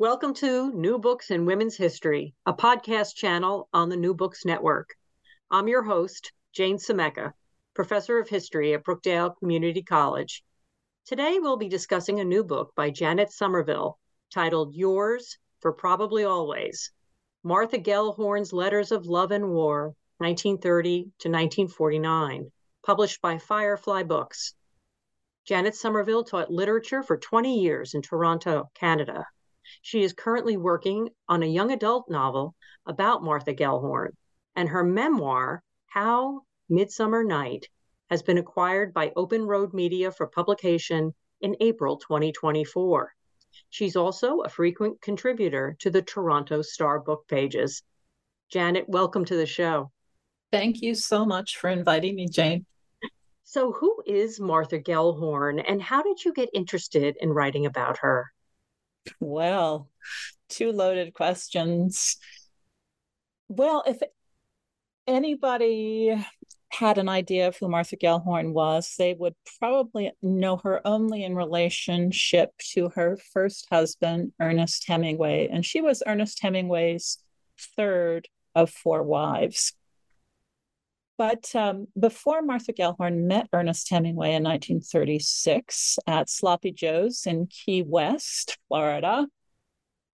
Welcome to New Books in Women's History, a podcast channel on the New Books Network. I'm your host, Jane Semeka, professor of history at Brookdale Community College. Today, we'll be discussing a new book by Janet Somerville titled Yours for Probably Always Martha Gellhorn's Letters of Love and War, 1930 to 1949, published by Firefly Books. Janet Somerville taught literature for 20 years in Toronto, Canada. She is currently working on a young adult novel about Martha Gellhorn, and her memoir, How Midsummer Night, has been acquired by Open Road Media for publication in April 2024. She's also a frequent contributor to the Toronto Star book pages. Janet, welcome to the show. Thank you so much for inviting me, Jane. So, who is Martha Gellhorn, and how did you get interested in writing about her? Well, two loaded questions. Well, if anybody had an idea of who Martha Gellhorn was, they would probably know her only in relationship to her first husband, Ernest Hemingway. And she was Ernest Hemingway's third of four wives. But um, before Martha Gellhorn met Ernest Hemingway in 1936 at Sloppy Joe's in Key West, Florida,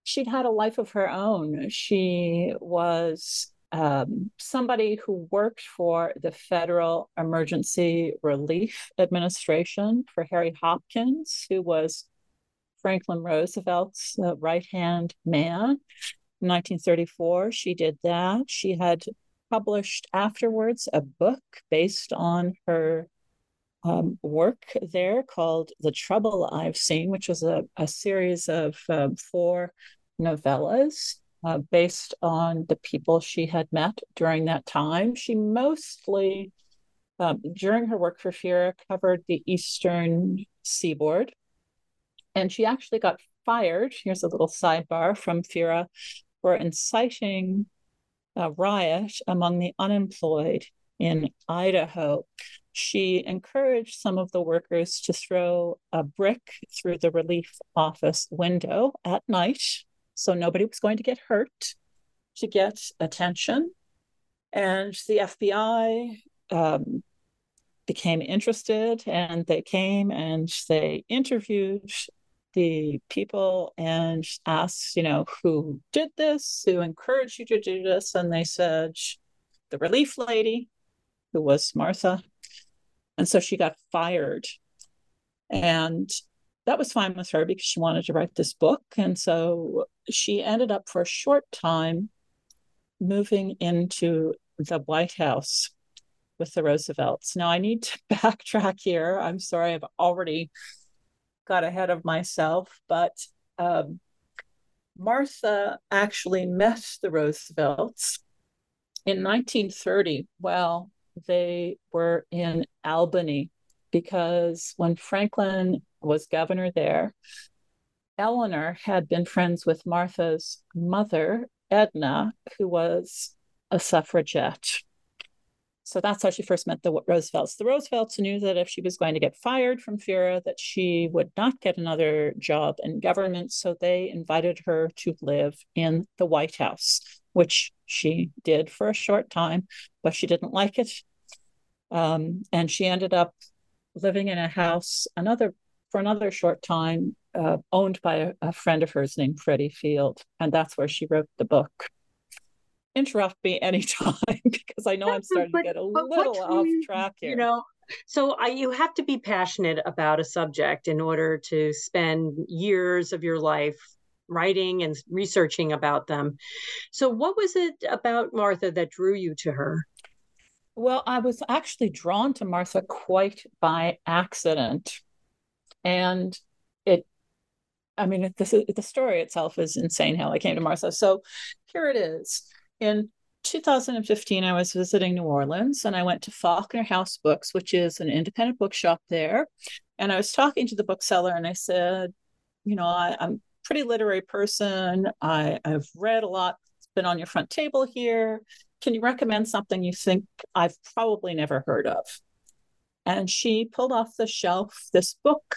she'd had a life of her own. She was um, somebody who worked for the Federal Emergency Relief Administration for Harry Hopkins, who was Franklin Roosevelt's uh, right hand man. In 1934, she did that. She had published afterwards a book based on her um, work there called The Trouble I've Seen, which was a, a series of um, four novellas uh, based on the people she had met during that time. She mostly, um, during her work for FERA, covered the eastern seaboard. And she actually got fired. Here's a little sidebar from FERA for inciting a riot among the unemployed in Idaho. She encouraged some of the workers to throw a brick through the relief office window at night so nobody was going to get hurt to get attention. And the FBI um, became interested and they came and they interviewed the people and asked, you know, who did this, who encouraged you to do this. And they said, the relief lady, who was Martha. And so she got fired. And that was fine with her because she wanted to write this book. And so she ended up for a short time moving into the White House with the Roosevelts. Now, I need to backtrack here. I'm sorry, I've already got ahead of myself, but um, Martha actually met the Roosevelts in 1930 while they were in Albany, because when Franklin was governor there, Eleanor had been friends with Martha's mother, Edna, who was a suffragette. So that's how she first met the Roosevelts. The Roosevelts knew that if she was going to get fired from FERA, that she would not get another job in government. So they invited her to live in the White House, which she did for a short time, but she didn't like it. Um, and she ended up living in a house another for another short time, uh, owned by a, a friend of hers named Freddie Field, and that's where she wrote the book interrupt me anytime because I know I'm starting but, to get a little off track here. You know, so I, you have to be passionate about a subject in order to spend years of your life writing and researching about them. So, what was it about Martha that drew you to her? Well, I was actually drawn to Martha quite by accident. And it I mean, this is, the story itself is insane how I came to Martha. So here it is. In 2015, I was visiting New Orleans and I went to Faulkner House Books, which is an independent bookshop there. And I was talking to the bookseller and I said, you know, I, am a pretty literary person. I, I've read a lot, it's been on your front table here. Can you recommend something you think I've probably never heard of? And she pulled off the shelf this book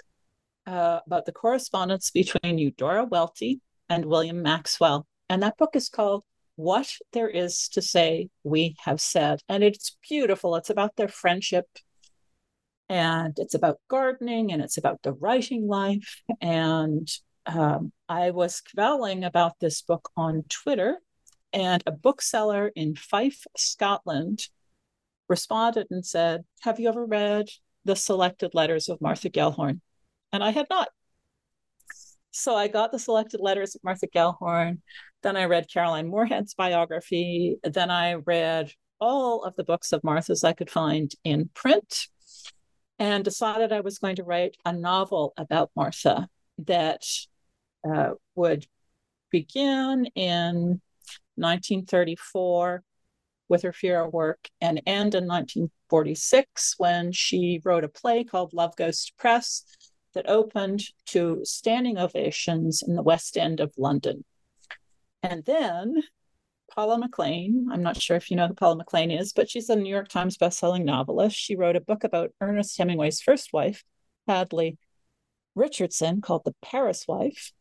uh, about the correspondence between Eudora Welty and William Maxwell. And that book is called What There Is to Say We Have Said. And it's beautiful. It's about their friendship and it's about gardening and it's about the writing life. And um, I was kvelling about this book on Twitter, and a bookseller in Fife, Scotland, responded and said, Have you ever read the selected letters of Martha Gellhorn? and I had not. So I got the selected letters of Martha Gellhorn. Then I read Caroline Moorehead's biography. Then I read all of the books of Martha's I could find in print and decided I was going to write a novel about Martha that uh, would begin in 1934 with her FERA work and end in 1946 when she wrote a play called Love Goes to Press that opened to standing ovations in the West End of London. And then Paula McLain, I'm not sure if you know who Paula McLain is, but she's a New York Times bestselling novelist. She wrote a book about Ernest Hemingway's first wife, Hadley Richardson, called The Paris Wife.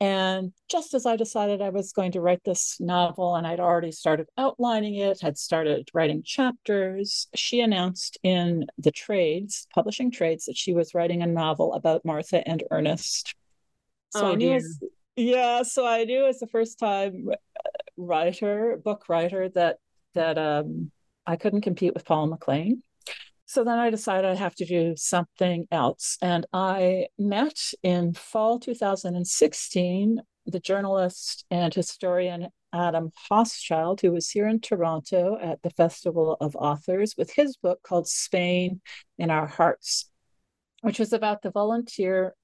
And just as I decided I was going to write this novel and I'd already started outlining it, had started writing chapters, she announced in the trades, publishing trades, that she was writing a novel about Martha and Ernest. So oh, I knew as, yeah, so I knew as a first time writer, book writer, that that um, I couldn't compete with Paul McLain. So then I decided I'd have to do something else. And I met in fall 2016 the journalist and historian Adam Hochschild, who was here in Toronto at the Festival of Authors with his book called Spain in Our Hearts, which was about the volunteer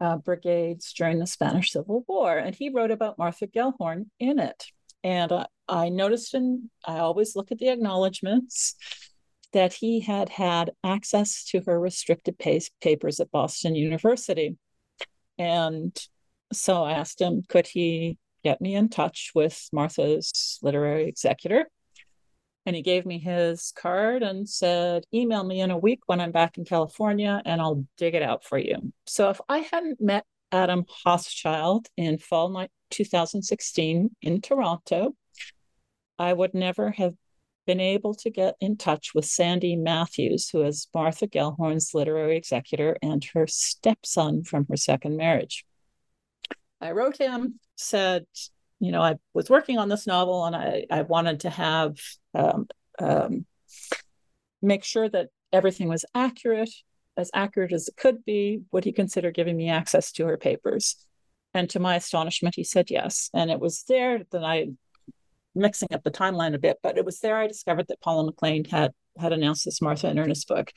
uh, brigades during the Spanish Civil War. And he wrote about Martha Gellhorn in it. And uh, I noticed, and I always look at the acknowledgments that he had had access to her restricted papers at Boston University. And so I asked him, could he get me in touch with Martha's literary executor? And he gave me his card and said, email me in a week when I'm back in California and I'll dig it out for you. So if I hadn't met Adam Hochschild in fall 2016 in Toronto, I would never have been able to get in touch with Sandy Matthews, who is Martha Gellhorn's literary executor and her stepson from her second marriage. I wrote him, said, you know, I was working on this novel and I, I wanted to have, um, um, make sure that everything was accurate, as accurate as it could be. Would he consider giving me access to her papers? And to my astonishment, he said yes. And it was there that I mixing up the timeline a bit, but it was there I discovered that Paula McLain had had announced this Martha and Ernest book.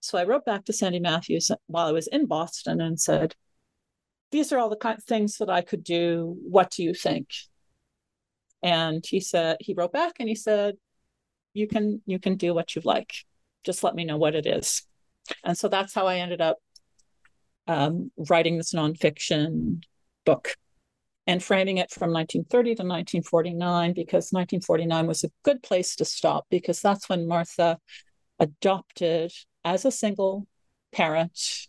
So I wrote back to Sandy Matthews while I was in Boston and said, "These are all the kind of things that I could do. What do you think?" And he said he wrote back and he said, "You can you can do what you like. Just let me know what it is." And so that's how I ended up um, writing this nonfiction book and framing it from 1930 to 1949 because 1949 was a good place to stop because that's when Martha adopted as a single parent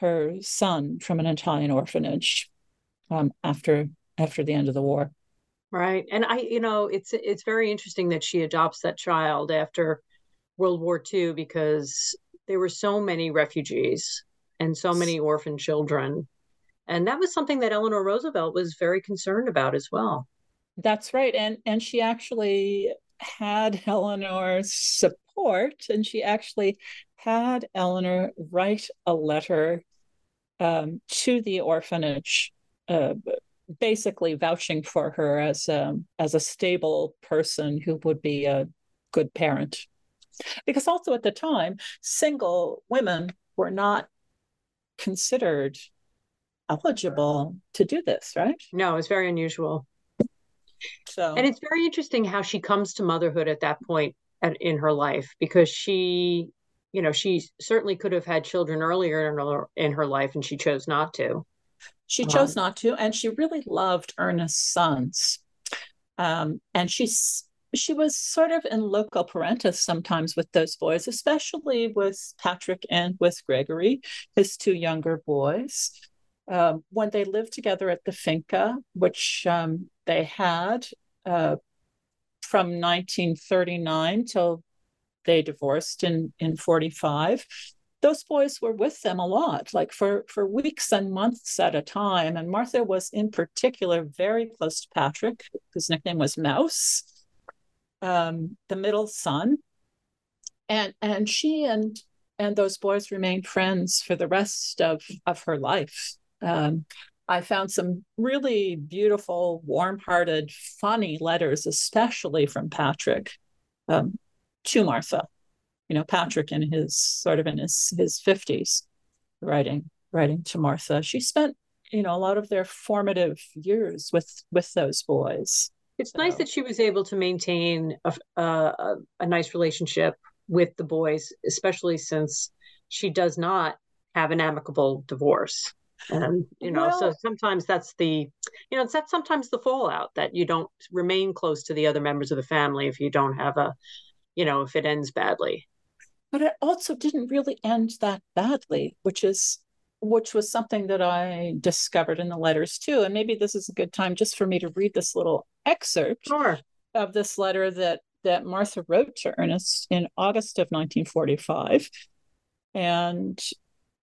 her son from an Italian orphanage um, after after the end of the war. Right, and I, you know, it's it's very interesting that she adopts that child after World War II because there were so many refugees and so many orphan children and that was something that Eleanor Roosevelt was very concerned about as well. That's right. And and she actually had Eleanor's support and she actually had Eleanor write a letter um, to the orphanage, uh, basically vouching for her as a, as a stable person who would be a good parent. Because also at the time, single women were not considered eligible to do this, right? No, it's very unusual. So, and it's very interesting how she comes to motherhood at that point at, in her life because she, you know, she certainly could have had children earlier in her, in her life and she chose not to. She chose um, not to, and she really loved Ernest's sons. Um, and she's she was sort of in loco parentis sometimes with those boys, especially with Patrick and with Gregory, his two younger boys. Um, when they lived together at the finca, which um, they had uh, from 1939 till they divorced in in 45 those boys were with them a lot like for for weeks and months at a time. And martha was in particular very close to patrick whose nickname was mouse um, the middle son. And and she and and those boys remained friends for the rest of of her life. Um, I found some really beautiful, warm hearted, funny letters, especially from Patrick. Um, to Martha. You know, Patrick in his sort of in his his 50s writing writing to Martha. She spent, you know, a lot of their formative years with with those boys. It's so. nice that she was able to maintain a, a, a nice relationship with the boys, especially since she does not have an amicable divorce and you know well, so sometimes that's the you know it's that's sometimes the fallout that you don't remain close to the other members of the family if you don't have a you know if it ends badly but it also didn't really end that badly which is which was something that i discovered in the letters too and maybe this is a good time just for me to read this little excerpt sure. of this letter that that martha wrote to ernest in august of 1945 and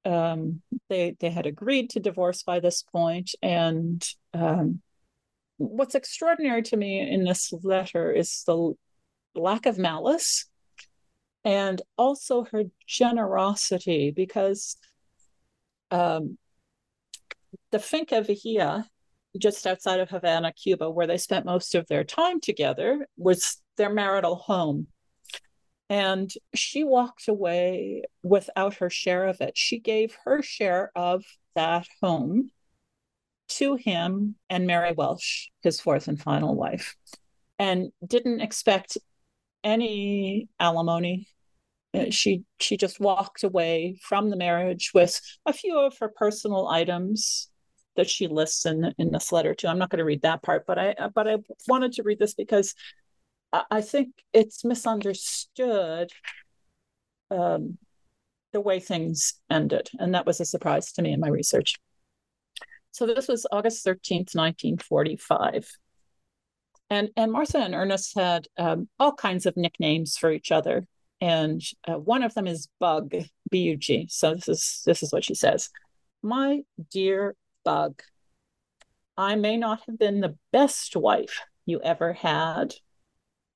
um, they they had agreed to divorce by this point. point, and um, what's extraordinary to me in this letter is the lack of malice and also her generosity because um, the Finca Vigía, just outside of Havana, Cuba, where they spent most of their time together, was their marital home. And she walked away without her share of it. She gave her share of that home to him and Mary Welsh, his fourth and final wife, and didn't expect any alimony. Uh, she she just walked away from the marriage with a few of her personal items that she lists in in this letter too. I'm not going to read that part, but I but I wanted to read this because I think it's misunderstood um, the way things ended. And that was a surprise to me in my research. So this was August 13th, 1945. And, and Martha and Ernest had um, all kinds of nicknames for each other. And uh, one of them is Bug, B U G. So this is this is what she says. My dear Bug, I may not have been the best wife you ever had,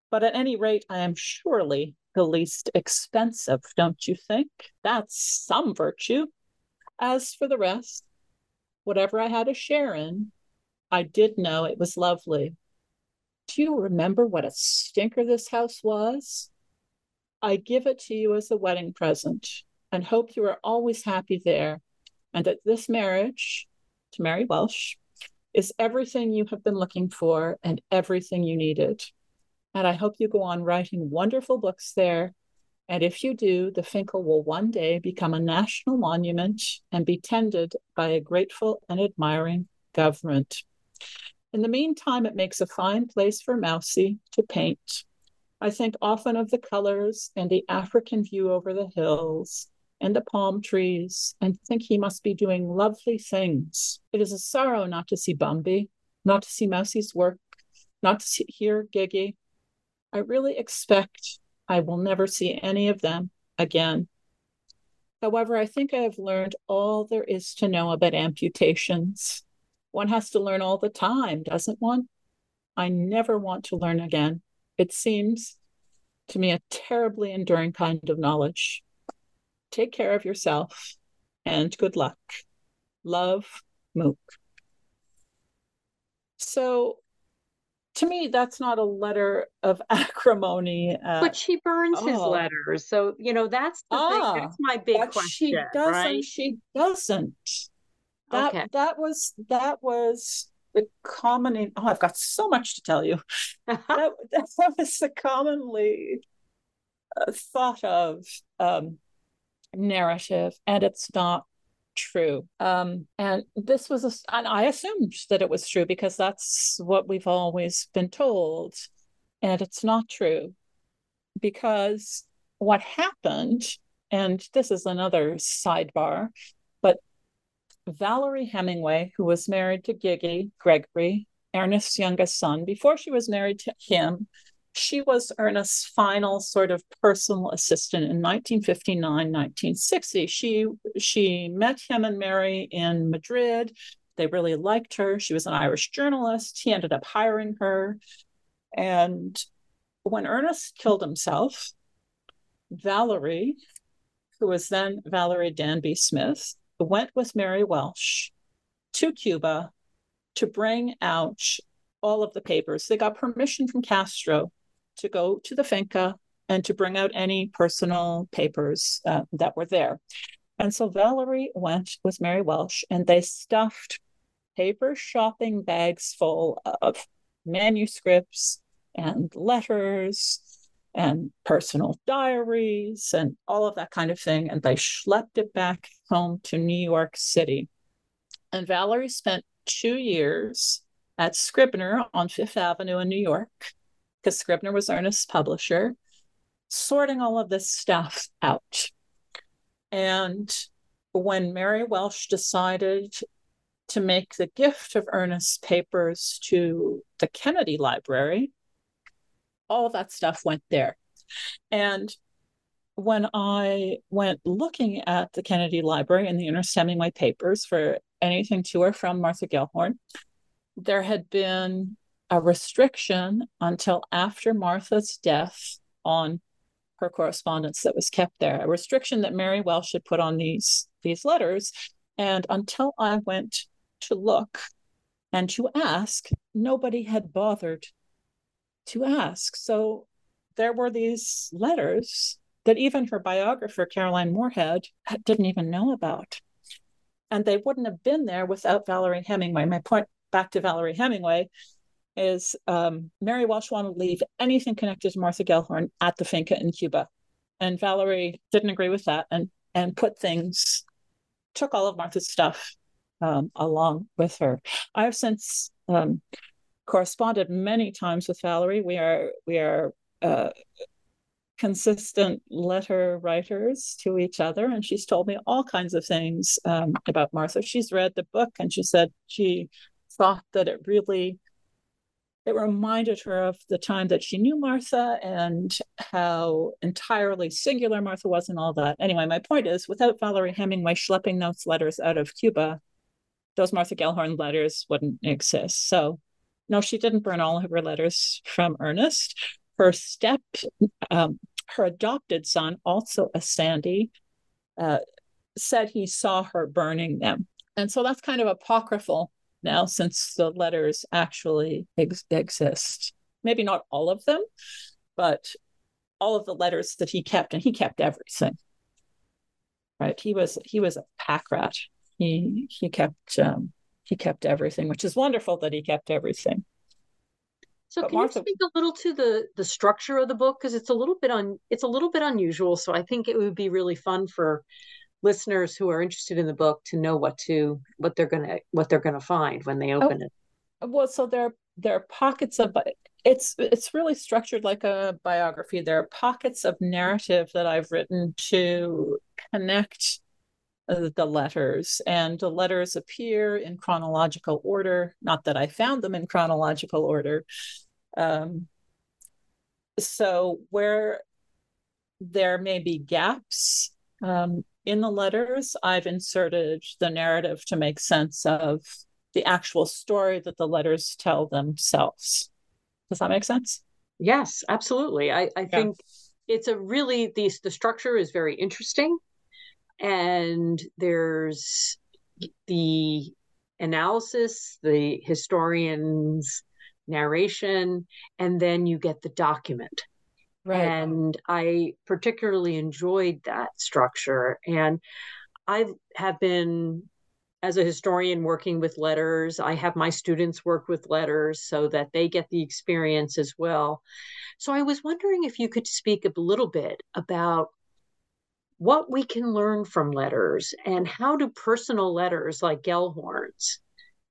but at any rate, I am surely the least expensive, don't you think? That's some virtue. As for the rest, whatever I had a share in, I did know it was lovely. Do you remember what a stinker this house was? I give it to you as a wedding present and hope you are always happy there and that this marriage to Mary Welsh is everything you have been looking for and everything you needed. And I hope you go on writing wonderful books there. And if you do, the Finca will one day become a national monument and be tended by a grateful and admiring government. In the meantime, it makes a fine place for Mousie to paint. I think often of the colors and the African view over the hills and the palm trees and think he must be doing lovely things. It is a sorrow not to see Bumby, not to see Mousie's work, not to see, hear Gigi, I really expect I will never see any of them again. However, I think I have learned all there is to know about amputations. One has to learn all the time, doesn't one? I never want to learn again. It seems to me a terribly enduring kind of knowledge. Take care of yourself and good luck. Love, Mook. So to me, that's not a letter of acrimony. Uh, but she burns oh. his letters, so you know that's the ah, thing. That's my big question. She doesn't. Right? She doesn't. That okay. that was that was the common. Oh, I've got so much to tell you. that, that was the commonly uh, thought of um, narrative, and it's not true. Um, and this was, a, and I assumed that it was true because that's what we've always been told, and it's not true because what happened, and this is another sidebar, but Valerie Hemingway, who was married to Gigi Gregory, Ernest's youngest son, before she was married to him, she was Ernest's final sort of personal assistant in 1959, 1960. She she met him and Mary in Madrid. They really liked her. She was an Irish journalist. He ended up hiring her. And when Ernest killed himself, Valerie, who was then Valerie Danby Smith, went with Mary Welsh to Cuba to bring out all of the papers. They got permission from Castro to go to the finca and to bring out any personal papers uh, that were there. And so Valerie went with Mary Welsh and they stuffed paper shopping bags full of manuscripts and letters and personal diaries and all of that kind of thing. And they schlepped it back home to New York City. And Valerie spent two years at Scribner on Fifth Avenue in New York because Scribner was Ernest's publisher, sorting all of this stuff out. And when Mary Welsh decided to make the gift of Ernest's papers to the Kennedy Library, all that stuff went there. And when I went looking at the Kennedy Library and the Ernest Hemingway papers for anything to or from Martha Gellhorn, there had been a restriction until after Martha's death on her correspondence that was kept there, a restriction that Mary Welsh had put on these these letters. And until I went to look and to ask, nobody had bothered to ask. So there were these letters that even her biographer, Caroline Moorehead, didn't even know about. And they wouldn't have been there without Valerie Hemingway. My point back to Valerie Hemingway is um, Mary Walsh wanted to leave anything connected to Martha Gellhorn at the finca in Cuba. And Valerie didn't agree with that and and put things, took all of Martha's stuff um, along with her. I have since um, corresponded many times with Valerie. We are we are uh, consistent letter writers to each other, and she's told me all kinds of things um, about Martha. She's read the book, and she said she thought that it really it reminded her of the time that she knew Martha and how entirely singular Martha was and all that. Anyway, my point is without Valerie Hemingway schlepping those letters out of Cuba, those Martha Gellhorn letters wouldn't exist. So, no, she didn't burn all of her letters from Ernest. Her step, um, her adopted son, also a Sandy, uh, said he saw her burning them. And so that's kind of apocryphal now since the letters actually ex- exist. Maybe not all of them, but all of the letters that he kept, and he kept everything. Right? He was he was a pack rat. He he kept um, he kept everything, which is wonderful that he kept everything. So but can Martha... you speak a little to the the structure of the book because it's a little bit on it's a little bit unusual. So I think it would be really fun for listeners who are interested in the book to know what to what they're gonna what they're gonna find when they oh, open oh, it. Well, so there there are pockets of it's it's really structured like a biography. There are pockets of narrative that I've written to connect the letters, and the letters appear in chronological order. Not that I found them in chronological order. Um, so where there may be gaps um, in the letters, I've inserted the narrative to make sense of the actual story that the letters tell themselves. Does that make sense? Yes, absolutely. I, I yeah. think it's a really the the structure is very interesting, and there's the analysis, the historian's narration, and then you get the document. Right. And I particularly enjoyed that structure. And I have been as a historian working with letters, I have my students work with letters so that they get the experience as well. So I was wondering if you could speak a little bit about what we can learn from letters and how do personal letters like Gellhorn's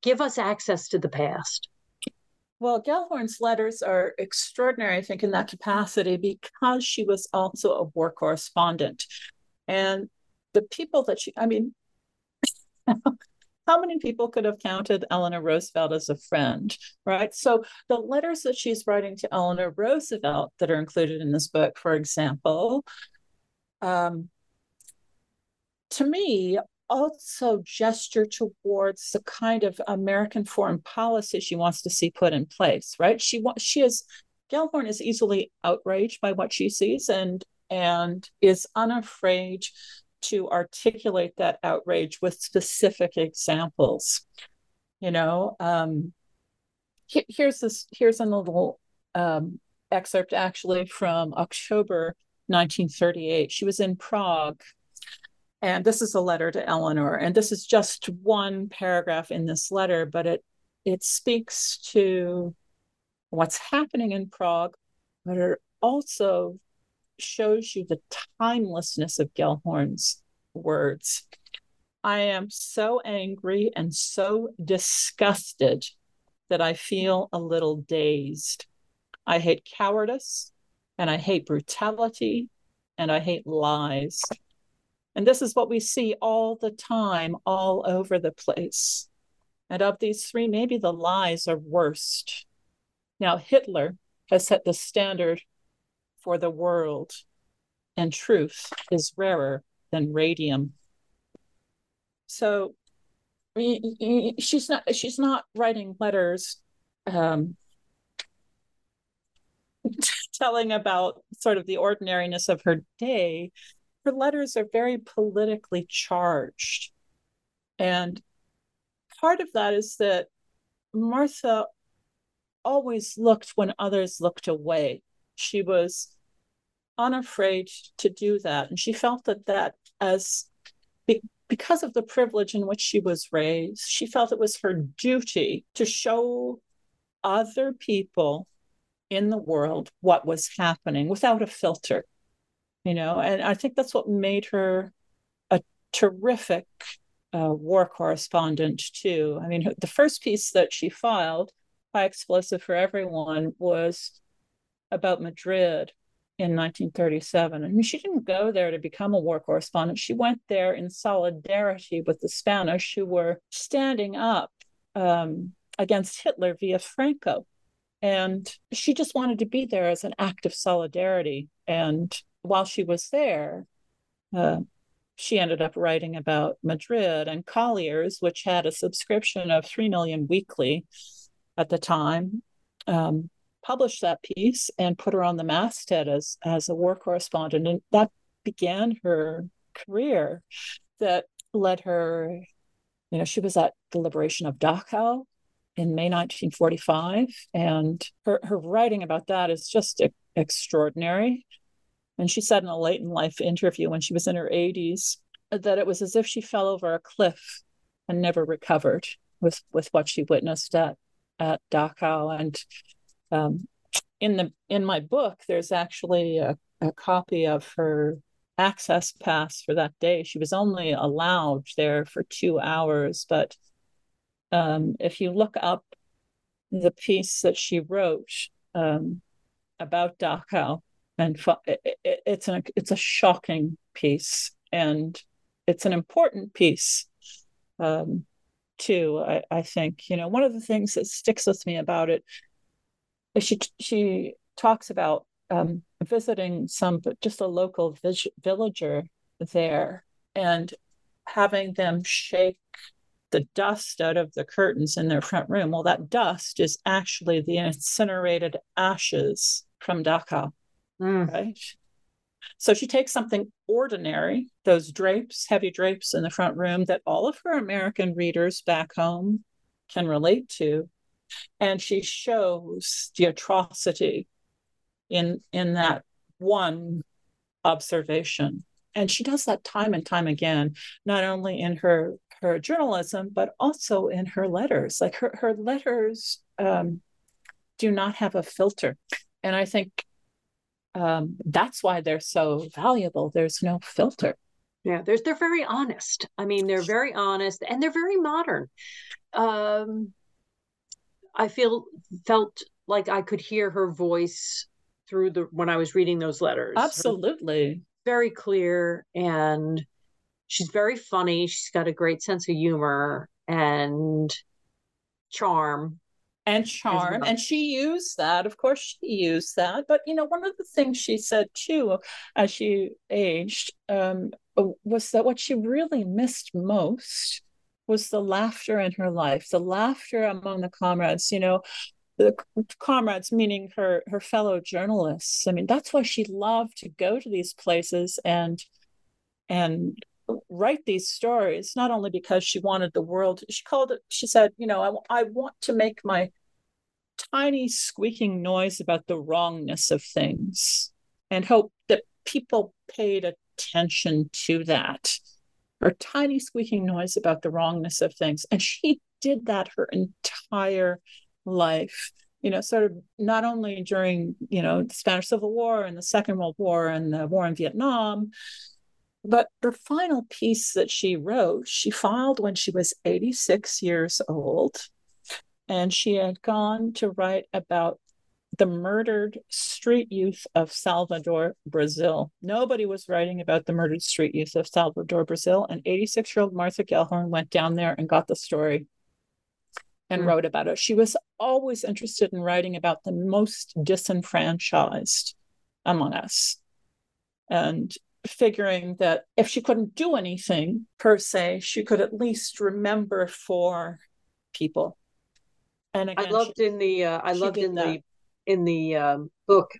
give us access to the past? Well, Gellhorn's letters are extraordinary, I think, in that capacity because she was also a war correspondent. And the people that she, I mean, how many people could have counted Eleanor Roosevelt as a friend, right? So the letters that she's writing to Eleanor Roosevelt that are included in this book, for example, um, to me, also gesture towards the kind of American foreign policy she wants to see put in place, right? She wants she is Gellhorn is easily outraged by what she sees and and is unafraid to articulate that outrage with specific examples. You know, um, here's this. Here's a little um, excerpt actually from October 1938. She was in Prague, and this is a letter to Eleanor. And this is just one paragraph in this letter, but it it speaks to what's happening in Prague, but it also shows you the timelessness of Gellhorn's words. I am so angry and so disgusted that I feel a little dazed. I hate cowardice and I hate brutality and I hate lies. And this is what we see all the time, all over the place. And of these three, maybe the lies are worst. Now, Hitler has set the standard for the world, and truth is rarer than radium. So she's not she's not writing letters um, telling about sort of the ordinariness of her day. Her letters are very politically charged. And part of that is that Martha always looked when others looked away. She was unafraid to do that. And she felt that that as be, because of the privilege in which she was raised, she felt it was her duty to show other people in the world what was happening without a filter. You know, and I think that's what made her a terrific uh, war correspondent too. I mean, the first piece that she filed, High Explosive for Everyone, was about Madrid in 1937. I mean, she didn't go there to become a war correspondent. She went there in solidarity with the Spanish who were standing up um, against Hitler via Franco. And she just wanted to be there as an act of solidarity. And while she was there, uh, she ended up writing about Madrid and Collier's, which had a subscription of 3 million weekly at the time. Um, published that piece and put her on the masthead as as a war correspondent, and that began her career. That led her, you know, she was at the liberation of Dachau in May 1945, and her her writing about that is just extraordinary. And she said in a late in life interview when she was in her 80s that it was as if she fell over a cliff and never recovered with with what she witnessed at at Dachau and um, in the in my book, there's actually a, a copy of her access pass for that day. She was only allowed there for two hours, but um, if you look up the piece that she wrote um, about Dachau, and it, it, it's an it's a shocking piece, and it's an important piece um, too. I, I think you know one of the things that sticks with me about it she she talks about um, visiting some just a local villager there and having them shake the dust out of the curtains in their front room. Well, that dust is actually the incinerated ashes from Dachau, mm. right? So she takes something ordinary, those drapes, heavy drapes in the front room that all of her American readers back home can relate to, and she shows the atrocity in in that one observation and she does that time and time again not only in her her journalism, but also in her letters. Like her, her letters um, do not have a filter. And I think um, that's why they're so valuable. There's no filter. Yeah, there's they're very honest. I mean, they're very honest and they're very modern. Um, I feel felt like I could hear her voice through the when I was reading those letters. Absolutely. Very clear and she's very funny. She's got a great sense of humor and charm. And charm. Well. And she used that. Of course, she used that. But, you know, one of the things she said too, as she aged, um, was that what she really missed most was the laughter in her life, the laughter among the comrades. You know, the comrades meaning her her fellow journalists i mean that's why she loved to go to these places and and write these stories not only because she wanted the world she called it she said you know I, I want to make my tiny squeaking noise about the wrongness of things and hope that people paid attention to that. Her tiny squeaking noise about the wrongness of things. And she did that her entire life you know sort of not only during you know the spanish civil war and the second world war and the war in vietnam but the final piece that she wrote she filed when she was 86 years old and she had gone to write about the murdered street youth of Salvador, Brazil. Nobody was writing about the murdered street youth of Salvador, Brazil. And 86 year old Martha Gellhorn went down there and got the story and mm. wrote about it. She was always interested in writing about the most disenfranchised among us and figuring that if she couldn't do anything per se, she could at least remember for people. And again, I loved she, in the uh, I loved in that. the in the um, book.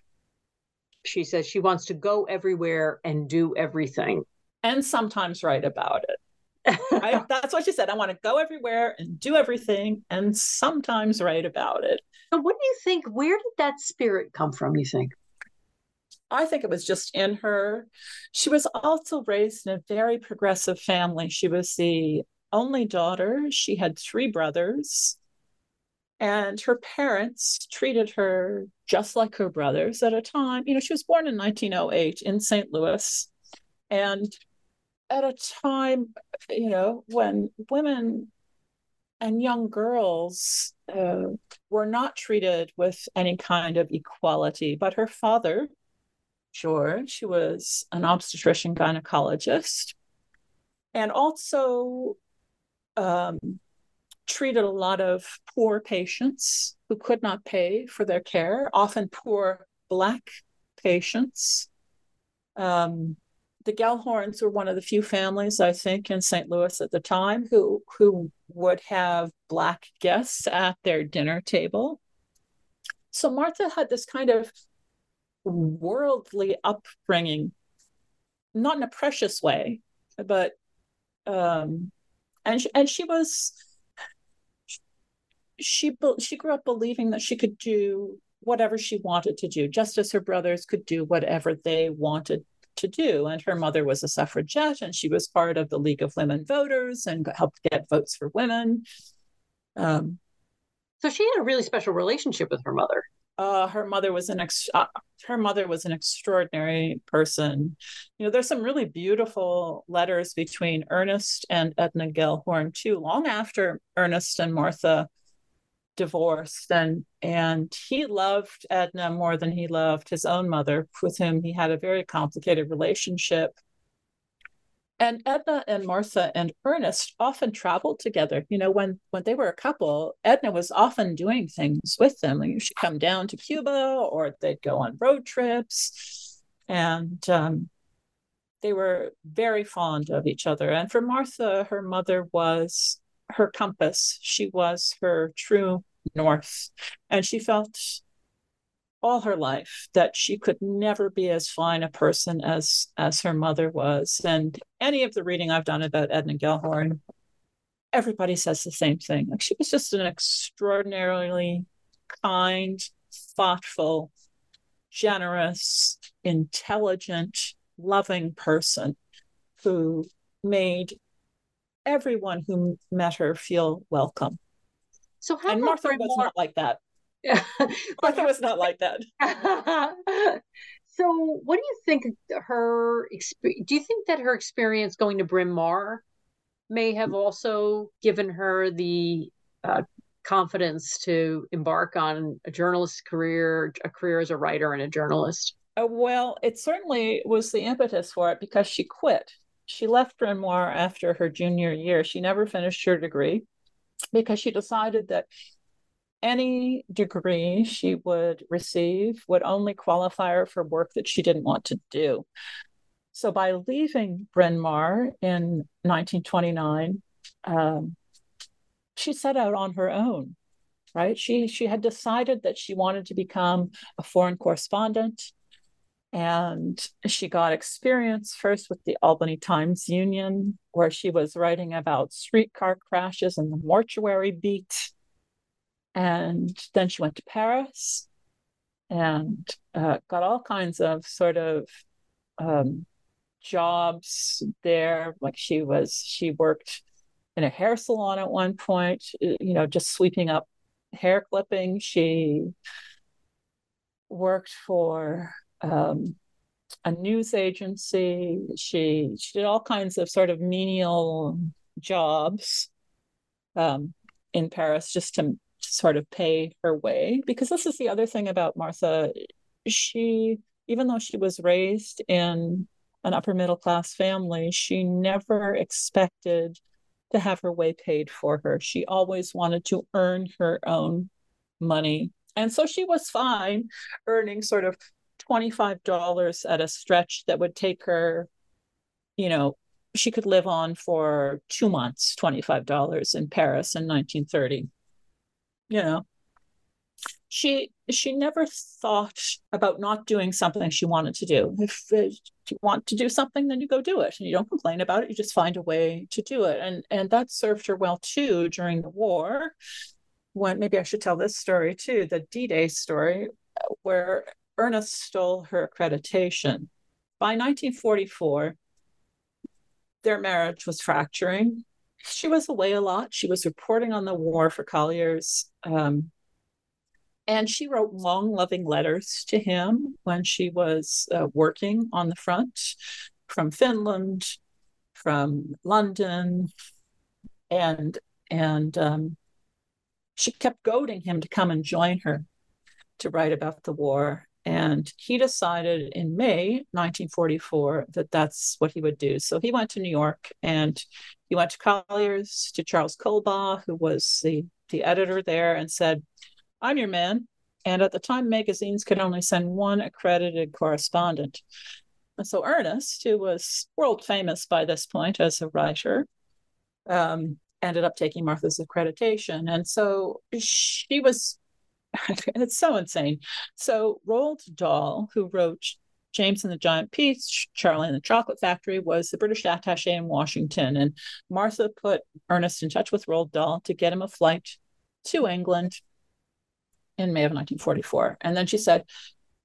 She says she wants to go everywhere and do everything, and sometimes write about it. I, that's what she said. I want to go everywhere and do everything and sometimes write about it. But what do you think? Where did that spirit come from, you think? I think it was just in her. She was also raised in a very progressive family. She was the only daughter, she had three brothers, and her parents treated her just like her brothers at a time. You know, she was born in 1908 in St. Louis. And at a time, you know, when women and young girls uh, were not treated with any kind of equality. But her father, George, who was an obstetrician gynecologist and also um, treated a lot of poor patients who could not pay for their care, often poor Black patients. Um, the Gellhorns were one of the few families, I think, in St. Louis at the time who who would have black guests at their dinner table. So Martha had this kind of worldly upbringing, not in a precious way, but um, and she, and she was she she grew up believing that she could do whatever she wanted to do, just as her brothers could do whatever they wanted to do. And her mother was a suffragette, and she was part of the League of Women Voters and helped get votes for women. Um, so she had a really special relationship with her mother. Uh, her mother was an ex- uh, her mother was an extraordinary person. You know, there's some really beautiful letters between Ernest and Edna Gellhorn too. Long after Ernest and Martha divorced and and he loved Edna more than he loved his own mother with whom he had a very complicated relationship and Edna and Martha and Ernest often traveled together. You know, when when they were a couple, Edna was often doing things with them. Like she'd come down to Cuba, or they'd go on road trips, and um, they were very fond of each other. And for Martha, her mother was her compass. She was her true north. And she felt all her life that she could never be as fine a person as as her mother was. And any of the reading I've done about Edna Gellhorn, everybody says the same thing. Like she was just an extraordinarily kind, thoughtful, generous, intelligent, loving person who made everyone who met her feel welcome. So how and Martha was not like that. Yeah. Martha was not like that. so what do you think her experience? do you think that her experience going to Bryn Mawr may have also given her the uh, confidence to embark on a journalist career, a career as a writer and a journalist? Uh, well, it certainly was the impetus for it because she quit. She left Bryn Mawr after her junior year. She never finished her degree because she decided that any degree she would receive would only qualify her for work that she didn't want to do. So by leaving Bryn Mawr in 1929, um, she set out on her own. Right? She she had decided that she wanted to become a foreign correspondent, and she got experience first with the Albany Times Union, where she was writing about streetcar crashes and the mortuary beat. And then she went to Paris and uh, got all kinds of sort of um, jobs there. Like she was, she worked in a hair salon at one point, you know, just sweeping up hair clipping. She worked for um, a news agency. She she did all kinds of sort of menial jobs um, in Paris just to sort of pay her way. Because this is the other thing about Martha. She, even though she was raised in an upper middle class family, she never expected to have her way paid for her. She always wanted to earn her own money. And so she was fine earning sort of $25 at a stretch that would take her, you know, she could live on for two months, $25 in Paris in 1930. You know, she she never thought about not doing something she wanted to do. If, if you want to do something, then you go do it, and you don't complain about it. You just find a way to do it, and and that served her well too during the war. When maybe I should tell this story too, the D-Day story, where Ernest stole her accreditation. By 1944, their marriage was fracturing. She was away a lot. She was reporting on the war for Collier's. Um, and she wrote long, loving letters to him when she was uh, working on the front from Finland, from London, and and um, she kept goading him to come and join her to write about the war. And he decided in May 1944 that that's what he would do. So he went to New York and he went to Collier's to Charles Colebaugh, who was the, the editor there, and said, I'm your man. And at the time, magazines could only send one accredited correspondent. And so Ernest, who was world famous by this point as a writer, um, ended up taking Martha's accreditation. And so she was, it's so insane. So Roald Dahl, who wrote James and the Giant Peach, Charlie and the Chocolate Factory, was the British attache in Washington. And Martha put Ernest in touch with Roald Dahl to get him a flight to England in May of 1944. And then she said,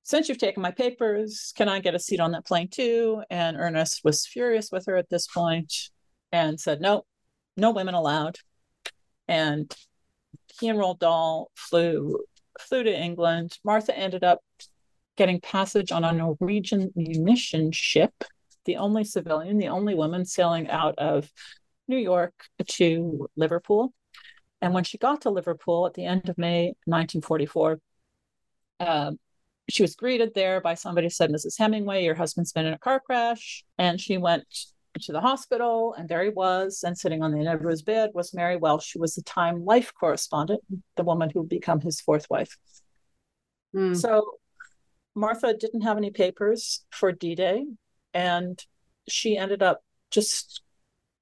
Since you've taken my papers, can I get a seat on that plane too? And Ernest was furious with her at this point and said, No, no women allowed. And he and Roald Dahl flew flew to England. Martha ended up getting passage on a Norwegian munition ship, the only civilian, the only woman sailing out of New York to Liverpool. And when she got to Liverpool at the end of May 1944, um, she was greeted there by somebody who said, Mrs. Hemingway, your husband's been in a car crash. And she went to the hospital, and there he was. And sitting on the end of his bed was Mary Welsh, who was the Time Life correspondent, the woman who would become his fourth wife. Mm. So Martha didn't have any papers for D Day, and she ended up just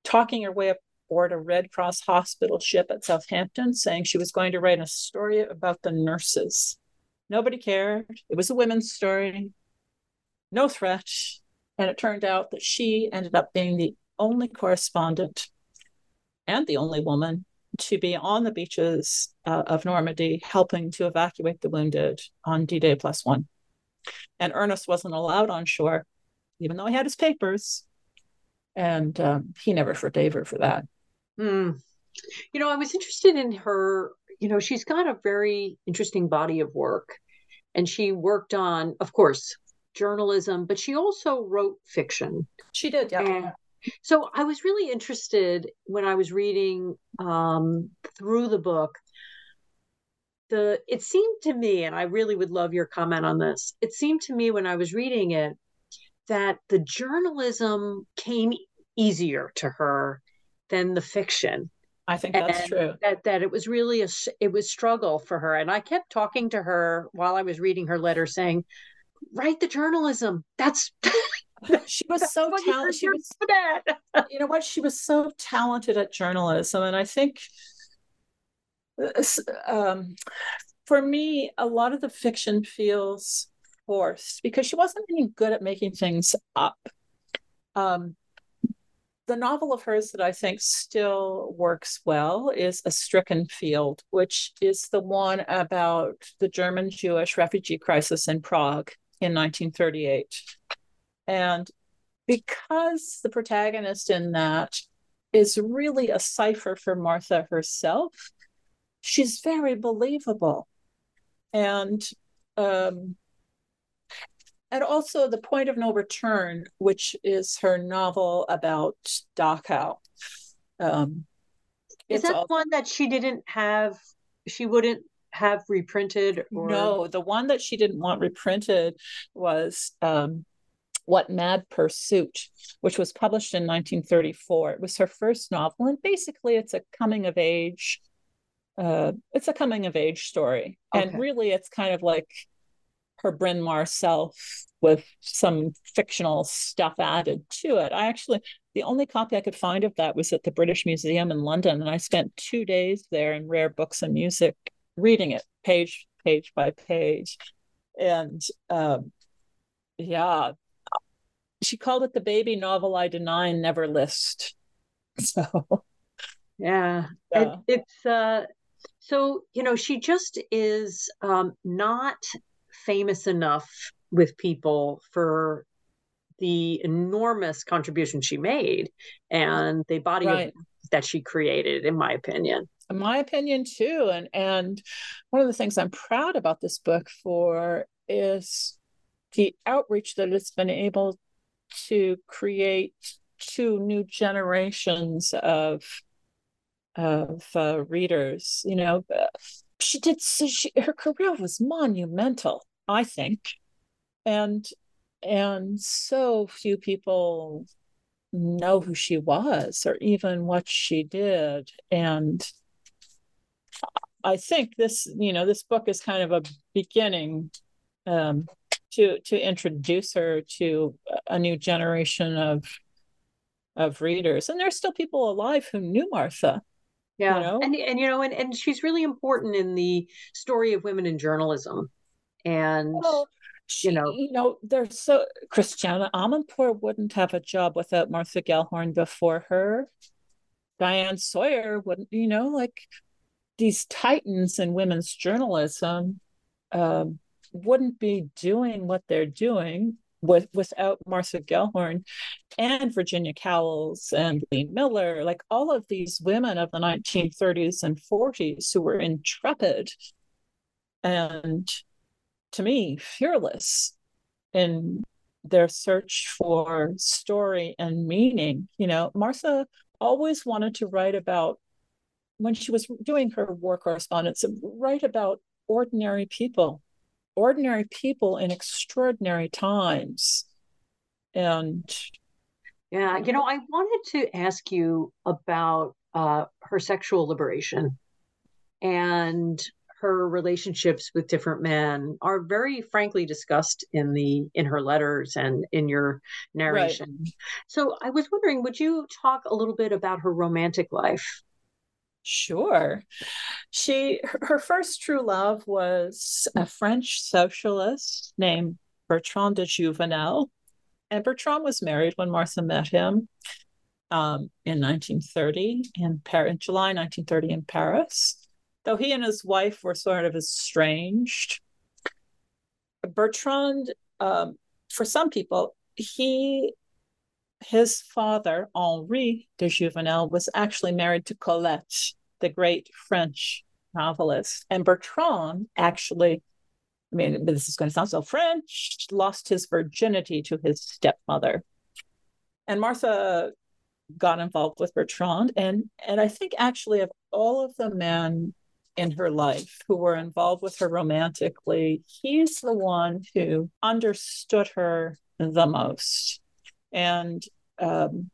talking her way up board a Red Cross hospital ship at Southampton saying she was going to write a story about the nurses. Nobody cared. It was a women's story, no threat. And it turned out that she ended up being the only correspondent and the only woman to be on the beaches uh, of Normandy helping to evacuate the wounded on D Day plus one. And Ernest wasn't allowed on shore, even though he had his papers. And um, he never forgave her for that. Mm. You know, I was interested in her, you know, she's got a very interesting body of work. And she worked on, of course, journalism, but she also wrote fiction. She did, yeah. And so I was really interested when I was reading um, through the book. The it seemed to me, and I really would love your comment on this. It seemed to me when I was reading it that the journalism came easier to her than the fiction. I think that's and true. That that it was really a it was struggle for her, and I kept talking to her while I was reading her letter, saying, "Write the journalism. That's." she was so talented. She was, you know what? She was so talented at journalism, and I think, uh, um, for me, a lot of the fiction feels forced because she wasn't any good at making things up. Um, the novel of hers that I think still works well is A Stricken Field, which is the one about the German Jewish refugee crisis in Prague in 1938. And because the protagonist in that is really a cipher for Martha herself, she's very believable. And um, and also The Point of No Return, which is her novel about Dachau. Um, is that all... one that she didn't have? She wouldn't have reprinted? Or... No, the one that she didn't want reprinted was um, What Mad Pursuit, which was published in 1934. It was her first novel, and basically, it's a coming of age. Uh, it's a coming of age story, okay. and really, it's kind of like her Bryn Mawr self with some fictional stuff added to it. I actually, the only copy I could find of that was at the British Museum in London, and I spent two days there in rare books and music reading it page page by page, and um, yeah, she called it the baby novel I deny and never list. So yeah, yeah. It, it's uh, so you know she just is um, not famous enough with people for the enormous contribution she made and the body right. of that she created in my opinion in my opinion too and and one of the things i'm proud about this book for is the outreach that it's been able to create two new generations of of uh, readers you know she did she, her career was monumental i think and and so few people know who she was or even what she did and i think this you know this book is kind of a beginning um, to to introduce her to a new generation of of readers and there's still people alive who knew martha yeah. You know? And and you know, and, and she's really important in the story of women in journalism. And well, she, you know, you know, there's so Christiane Amanpour wouldn't have a job without Martha Gellhorn before her. Diane Sawyer wouldn't, you know, like these titans in women's journalism um, wouldn't be doing what they're doing with, without Martha Gellhorn and Virginia Cowles and Lee Miller, like all of these women of the 1930s and 40s who were intrepid and to me fearless in their search for story and meaning. You know, Martha always wanted to write about when she was doing her war correspondence, write about ordinary people ordinary people in extraordinary times. And yeah, you know, I wanted to ask you about uh, her sexual liberation and her relationships with different men are very frankly discussed in the in her letters and in your narration. Right. So I was wondering, would you talk a little bit about her romantic life? Sure. She her first true love was a French socialist named Bertrand de Jouvenel. And Bertrand was married when Martha met him um, in 1930 in, in July 1930 in Paris. Though he and his wife were sort of estranged, Bertrand, um, for some people, he his father, Henri de Jouvenel, was actually married to Colette, the great French novelist. And Bertrand actually, I mean, this is going to sound so French, lost his virginity to his stepmother. And Martha got involved with Bertrand. And, and I think actually, of all of the men in her life who were involved with her romantically, he's the one who understood her the most. And um,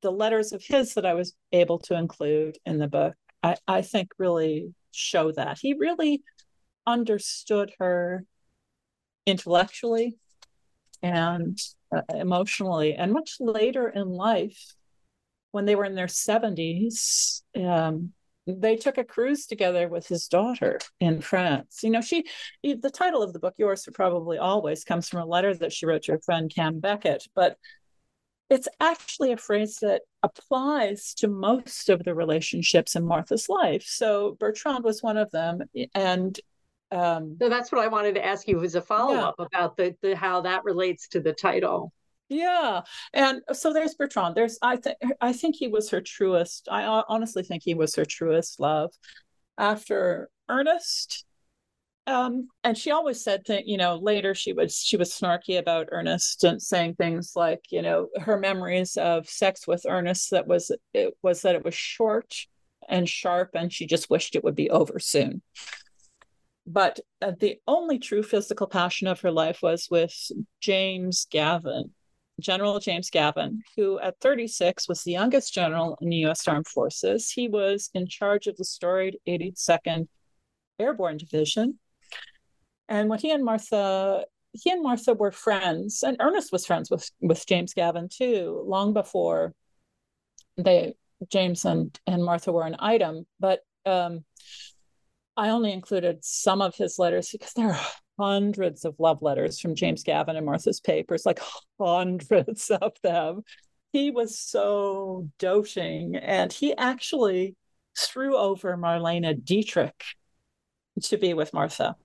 the letters of his that I was able to include in the book, I, I think really show that. He really understood her intellectually and uh, emotionally. And much later in life, when they were in their 70s, um, they took a cruise together with his daughter in France. You know, she, the title of the book, Yours for Probably Always, comes from a letter that she wrote to her friend Cam Beckett. But it's actually a phrase that applies to most of the relationships in Martha's life. So Bertrand was one of them. And um, so that's what I wanted to ask you as a follow up yeah. about the, the how that relates to the title. Yeah, and so there's Bertrand. There's I think I think he was her truest. I honestly think he was her truest love. After Ernest, um, and she always said that you know later she was she was snarky about Ernest and saying things like you know her memories of sex with Ernest that was it was that it was short and sharp and she just wished it would be over soon. But uh, the only true physical passion of her life was with James Gavin, General James Gavin, who at 36 was the youngest general in the U.S. Armed Forces. He was in charge of the storied 82nd Airborne Division and when he and Martha, he and Martha were friends, and Ernest was friends with with James Gavin too, long before they James and and Martha were an item. But um, I only included some of his letters because there are hundreds of love letters from James Gavin and Martha's papers, like hundreds of them. He was so doting, and he actually threw over Marlene Dietrich to be with Martha.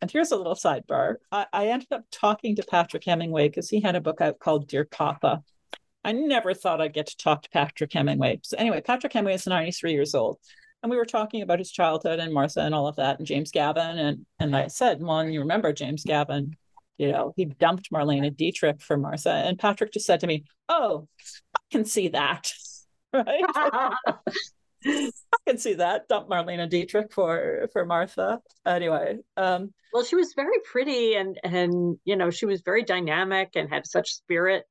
And here's a little sidebar. I, I ended up talking to Patrick Hemingway because he had a book out called Dear Papa. I never thought I'd get to talk to Patrick Hemingway. So anyway, Patrick Hemingway is 93 years old. And we were talking about his childhood and Martha and all of that and James Gavin. And and I said, Well, you remember James Gavin, you know, he dumped Marlene Dietrich for Martha. And Patrick just said to me, Oh, I can see that. Right. I can see that. Dump Marlene Dietrich for for Martha. Anyway, um, well, she was very pretty and and you know she was very dynamic and had such spirit.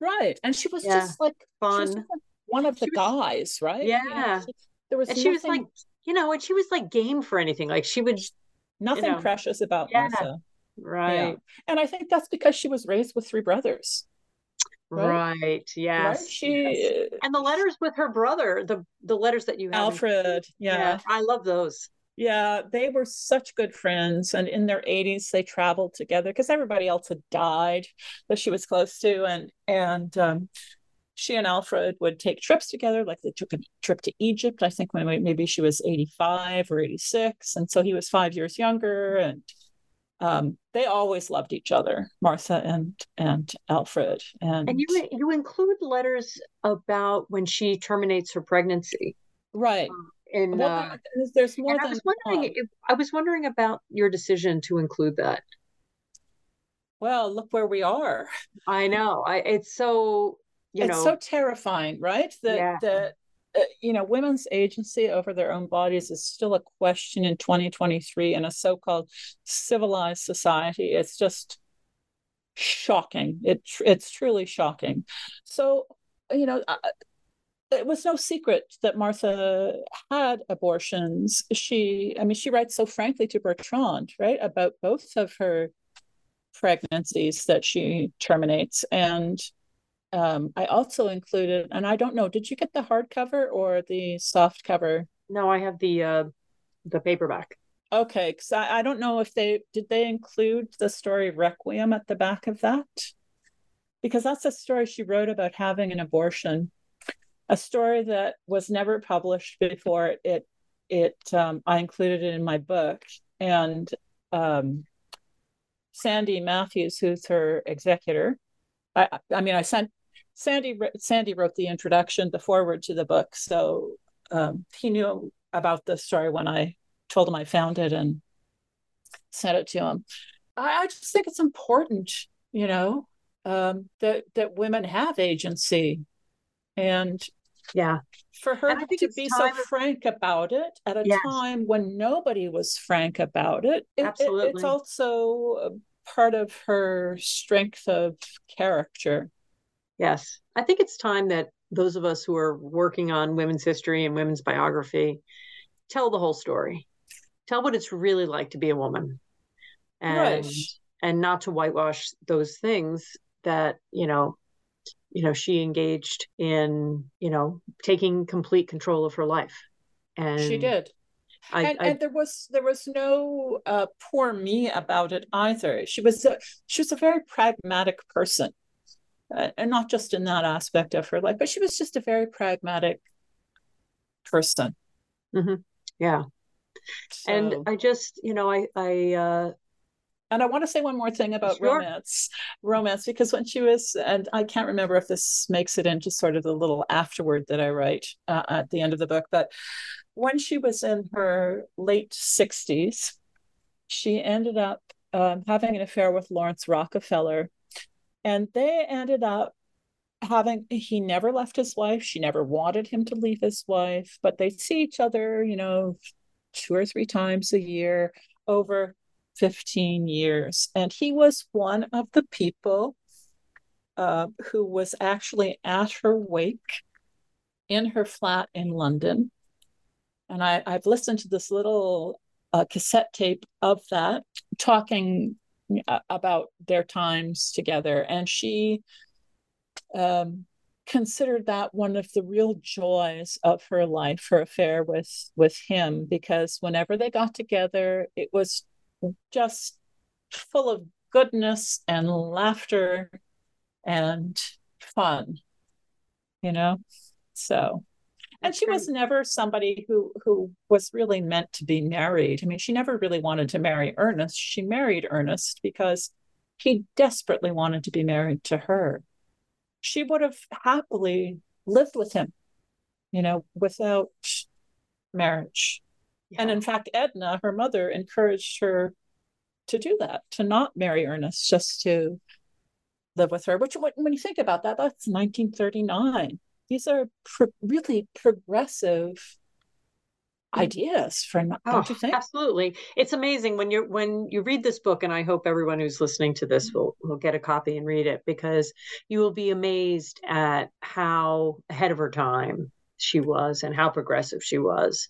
Right, and she was yeah. just like fun. Just like one of the was, guys, right? Yeah. You know, she, there was. And nothing, she was like, you know, and she was like game for anything. Like she would. Nothing you know, precious about yeah, Martha. Right. Yeah. And I think that's because she was raised with three brothers. Right. right. Yes. Right? She yes. and the letters with her brother, the the letters that you have. Alfred. Yeah. yeah. I love those. Yeah, they were such good friends. And in their 80s, they traveled together because everybody else had died that she was close to. And and um, she and Alfred would take trips together. Like they took a trip to Egypt, I think when maybe she was 85 or 86. And so he was five years younger. And um, they always loved each other, Martha and and Alfred. And and you you include letters about when she terminates her pregnancy, right? Um, in well, uh, there's more than I was wondering. If, I was wondering about your decision to include that. Well, look where we are. I know. I it's so you it's know so terrifying, right? That yeah. that you know, women's agency over their own bodies is still a question in 2023 in a so-called civilized society. It's just shocking. It it's truly shocking. So, you know, uh, it was no secret that Martha had abortions. She, I mean, she writes so frankly to Bertrand, right, about both of her pregnancies that she terminates and um, I also included, and I don't know, did you get the hardcover or the soft cover? No, I have the uh, the paperback. Okay, because I, I don't know if they did they include the story Requiem at the back of that, because that's a story she wrote about having an abortion, a story that was never published before. It it um, I included it in my book, and um, Sandy Matthews, who's her executor, I, I mean, I sent Sandy Sandy wrote the introduction, the foreword to the book, so um, he knew about the story when I told him I found it and sent it to him. I, I just think it's important, you know, um, that that women have agency, and yeah, for her to be so of... frank about it at a yes. time when nobody was frank about it, it absolutely, it, it's also part of her strength of character. Yes, I think it's time that those of us who are working on women's history and women's biography tell the whole story. Tell what it's really like to be a woman. And right. and not to whitewash those things that you know you know she engaged in you know taking complete control of her life. And she did. I, and, I, and, there was there was no uh, poor me about it either. She was a, she was a very pragmatic person, uh, and not just in that aspect of her life, but she was just a very pragmatic person. Mm-hmm. Yeah, so. and I just you know I I uh, and I want to say one more thing about sure. romance, romance, because when she was, and I can't remember if this makes it into sort of the little afterword that I write uh, at the end of the book, but when she was in her late 60s, she ended up um, having an affair with Laurance Rockefeller. And they ended up having, he never left his wife. She never wanted him to leave his wife, but they see each other, you know, two or three times a year over 15 years. And he was one of the people uh, who was actually at her wake in her flat in London. And I, I've listened to this little uh, cassette tape of that, talking about their times together. And she um, considered that one of the real joys of her life, her affair with with him, because whenever they got together, it was just full of goodness and laughter and fun you know so and she was never somebody who who was really meant to be married i mean she never really wanted to marry ernest she married ernest because he desperately wanted to be married to her she would have happily lived with him you know without marriage yeah. And in fact, Edna, her mother, encouraged her to do that, to not marry Ernest, just to live with her. Which, when you think about that, that's 1939. These are pro- really progressive ideas for don't oh, you think absolutely it's amazing when you're when you read this book and i hope everyone who's listening to this will will get a copy and read it because you will be amazed at how ahead of her time she was and how progressive she was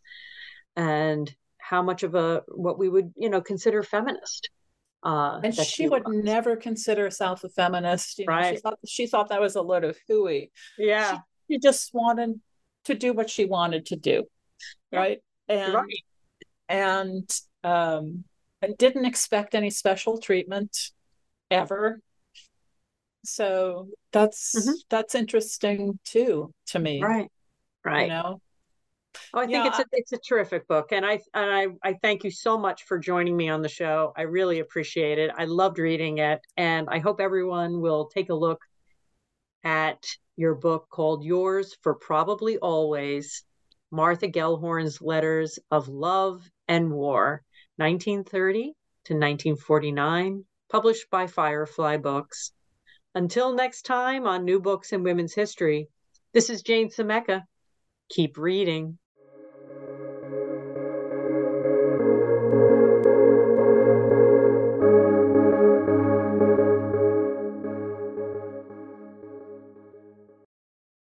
and how much of a what we would you know consider feminist uh, and she would was. never consider herself a feminist. You know, right. She thought, she thought that was a load of hooey. Yeah. She, she just wanted to do what she wanted to do. Yeah. Right. And, right. and, um, and didn't expect any special treatment ever. So that's, mm-hmm. that's interesting too, to me. Right. Right. You know, Oh, I think yeah, it's a it's a terrific book, and I and I I thank you so much for joining me on the show. I really appreciate it. I loved reading it, and I hope everyone will take a look at your book called "Yours for Probably Always: Martha Gellhorn's Letters of Love and War, 1930 to 1949," published by Firefly Books. Until next time on New Books in Women's History, this is Jane Semeka. Keep reading.